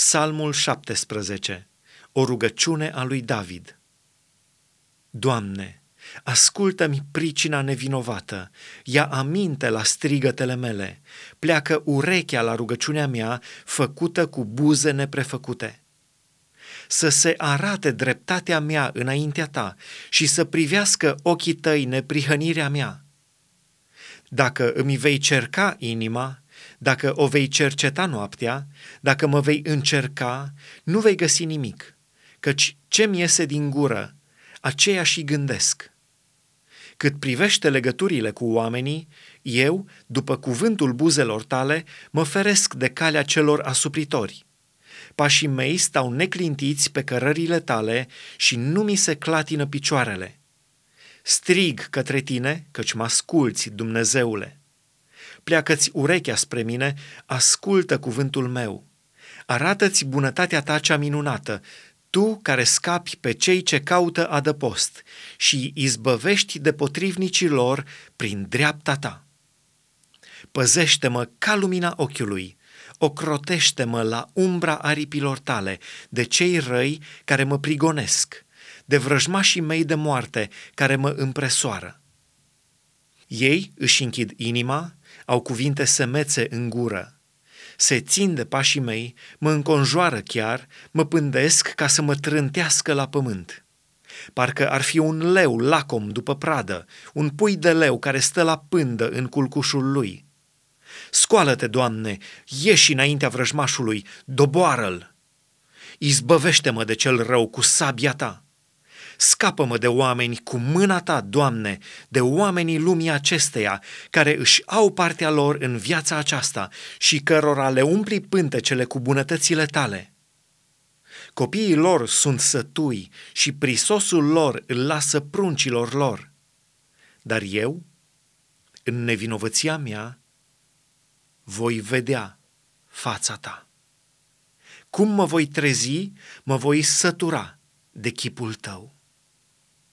Psalmul 17. O rugăciune a lui David. Doamne, ascultă-mi pricina nevinovată, ia aminte la strigătele mele, pleacă urechea la rugăciunea mea făcută cu buze neprefăcute. Să se arate dreptatea mea înaintea ta și să privească ochii tăi neprihănirea mea. Dacă îmi vei cerca inima, dacă o vei cerceta noaptea, dacă mă vei încerca, nu vei găsi nimic, căci ce-mi iese din gură, aceea și gândesc. Cât privește legăturile cu oamenii, eu, după cuvântul buzelor tale, mă feresc de calea celor asupritori. Pașii mei stau neclintiți pe cărările tale și nu mi se clatină picioarele. Strig către tine, căci mă asculți, Dumnezeule pleacă-ți urechea spre mine, ascultă cuvântul meu. Arată-ți bunătatea ta cea minunată, tu care scapi pe cei ce caută adăpost și izbăvești de potrivnicii lor prin dreapta ta. Păzește-mă ca lumina ochiului, ocrotește-mă la umbra aripilor tale, de cei răi care mă prigonesc, de vrăjmașii mei de moarte care mă împresoară. Ei își închid inima au cuvinte semețe în gură. Se țin de pașii mei, mă înconjoară chiar, mă pândesc ca să mă trântească la pământ. Parcă ar fi un leu lacom după pradă, un pui de leu care stă la pândă în culcușul lui. Scoală-te, Doamne, ieși înaintea vrăjmașului, doboară-l! Izbăvește-mă de cel rău cu sabia ta! Scapă-mă de oameni cu mâna ta, Doamne, de oamenii lumii acesteia, care își au partea lor în viața aceasta și cărora le umpli pântecele cu bunătățile tale. Copiii lor sunt sătui și prisosul lor îl lasă pruncilor lor. Dar eu, în nevinovăția mea, voi vedea fața ta. Cum mă voi trezi, mă voi sătura de chipul tău.